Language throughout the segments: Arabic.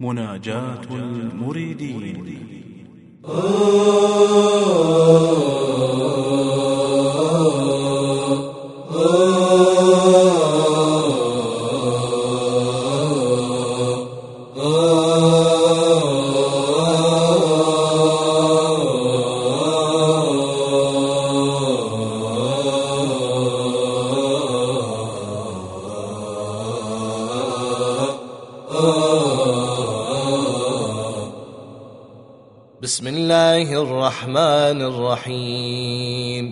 مناجاة المريدين بسم الله الرحمن الرحيم.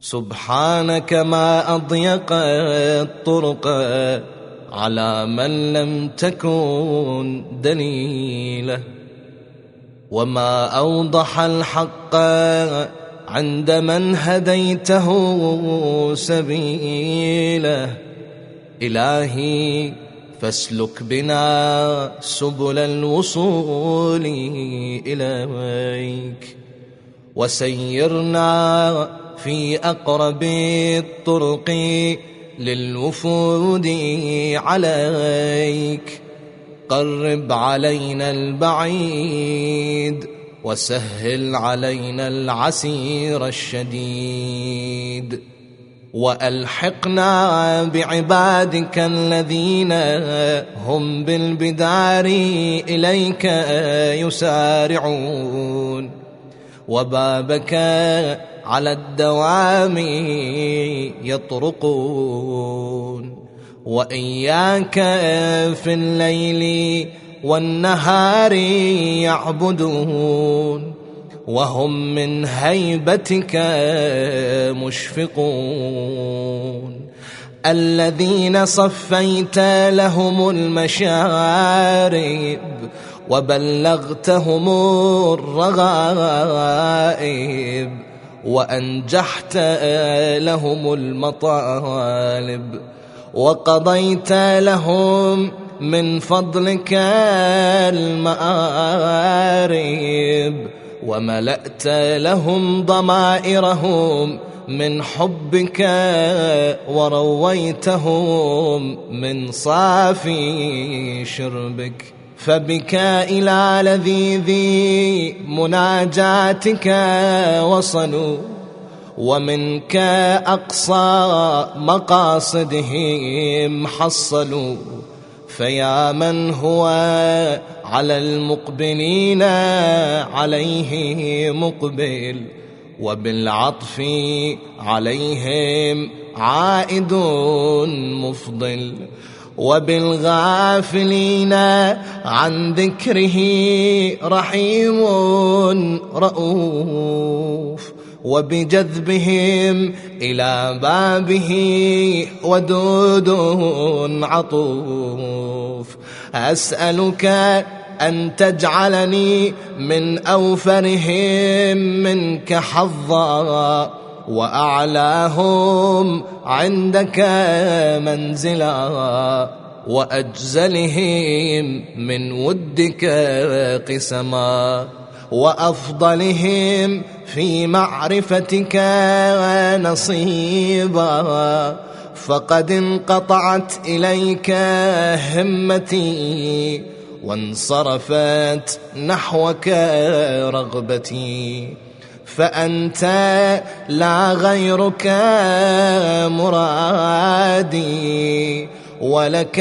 سبحانك ما أضيق الطرق على من لم تكن دليله وما أوضح الحق عند من هديته سبيله. إلهي فاسلك بنا سبل الوصول إليك. وسيرنا في أقرب الطرق للوفود عليك. قرب علينا البعيد وسهل علينا العسير الشديد. وألحقنا بعبادك الذين هم بالبدار إليك يسارعون. وبابك على الدوام يطرقون. وإياك في الليل والنهار يعبدون. وهم من هيبتك مشفقون. الذين صفيت لهم المشارب وبلغتهم الرغائب وأنجحت لهم المطالب وقضيت لهم من فضلك المآرب وملأت لهم ضمائرهم من حبك ورويتهم من صافي شربك. فبك إلى لذيذ مناجاتك وصلوا ومنك أقصى مقاصدهم حصلوا. فيا من هو على المقبلين عليه مقبل وبالعطف عليهم عائد مفضل وبالغافلين عن ذكره رحيم رؤوف. وبجذبهم إلى بابه ودود عطوف. أسألك أن تجعلني من أوفرهم منك حظا وأعلاهم عندك منزلا وأجزلهم من ودك قسما. وأفضلهم في معرفتك نصيبا. فقد انقطعت إليك همتي وانصرفت نحوك رغبتي. فأنت لا غيرك مرادي. ولك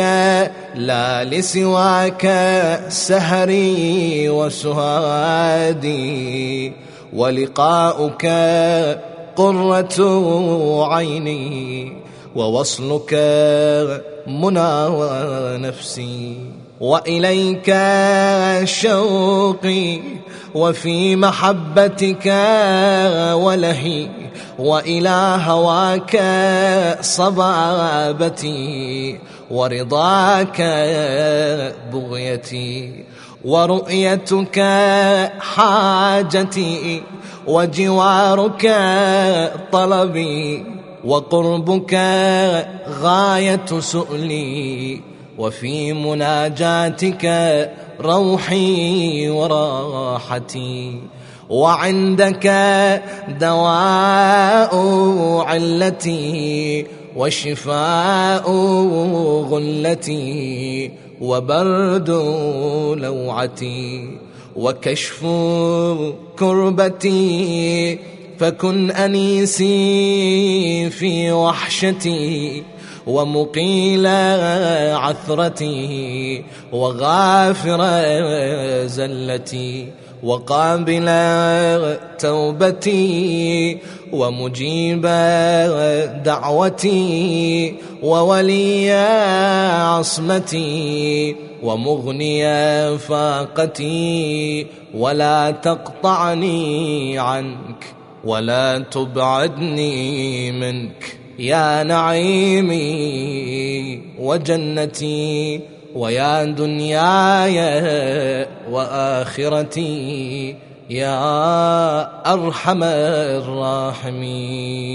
لا لسواك سهري وسهادي ولقاؤك قرة عيني ووصلك منى نفسي وإليك شوقي وفي محبتك ولهي وإلى هواك صبابتي ورضاك بغيتي ورؤيتك حاجتي وجوارك طلبي وقربك غاية سؤلي. وفي مناجاتك روحي وراحتي. وعندك دواء علتي وشفاء غلتي وبرد لوعتي. وكشف كربتي فكن أنيسي في وحشتي. ومقيل عثرتي وغافر زلتي وقابل توبتي ومجيب دعوتي وولي عصمتي ومغني فاقتي ولا تقطعني عنك ولا تبعدني منك. يا نعيمي وجنتي ويا دنياي وآخرتي يا أرحم الراحمين.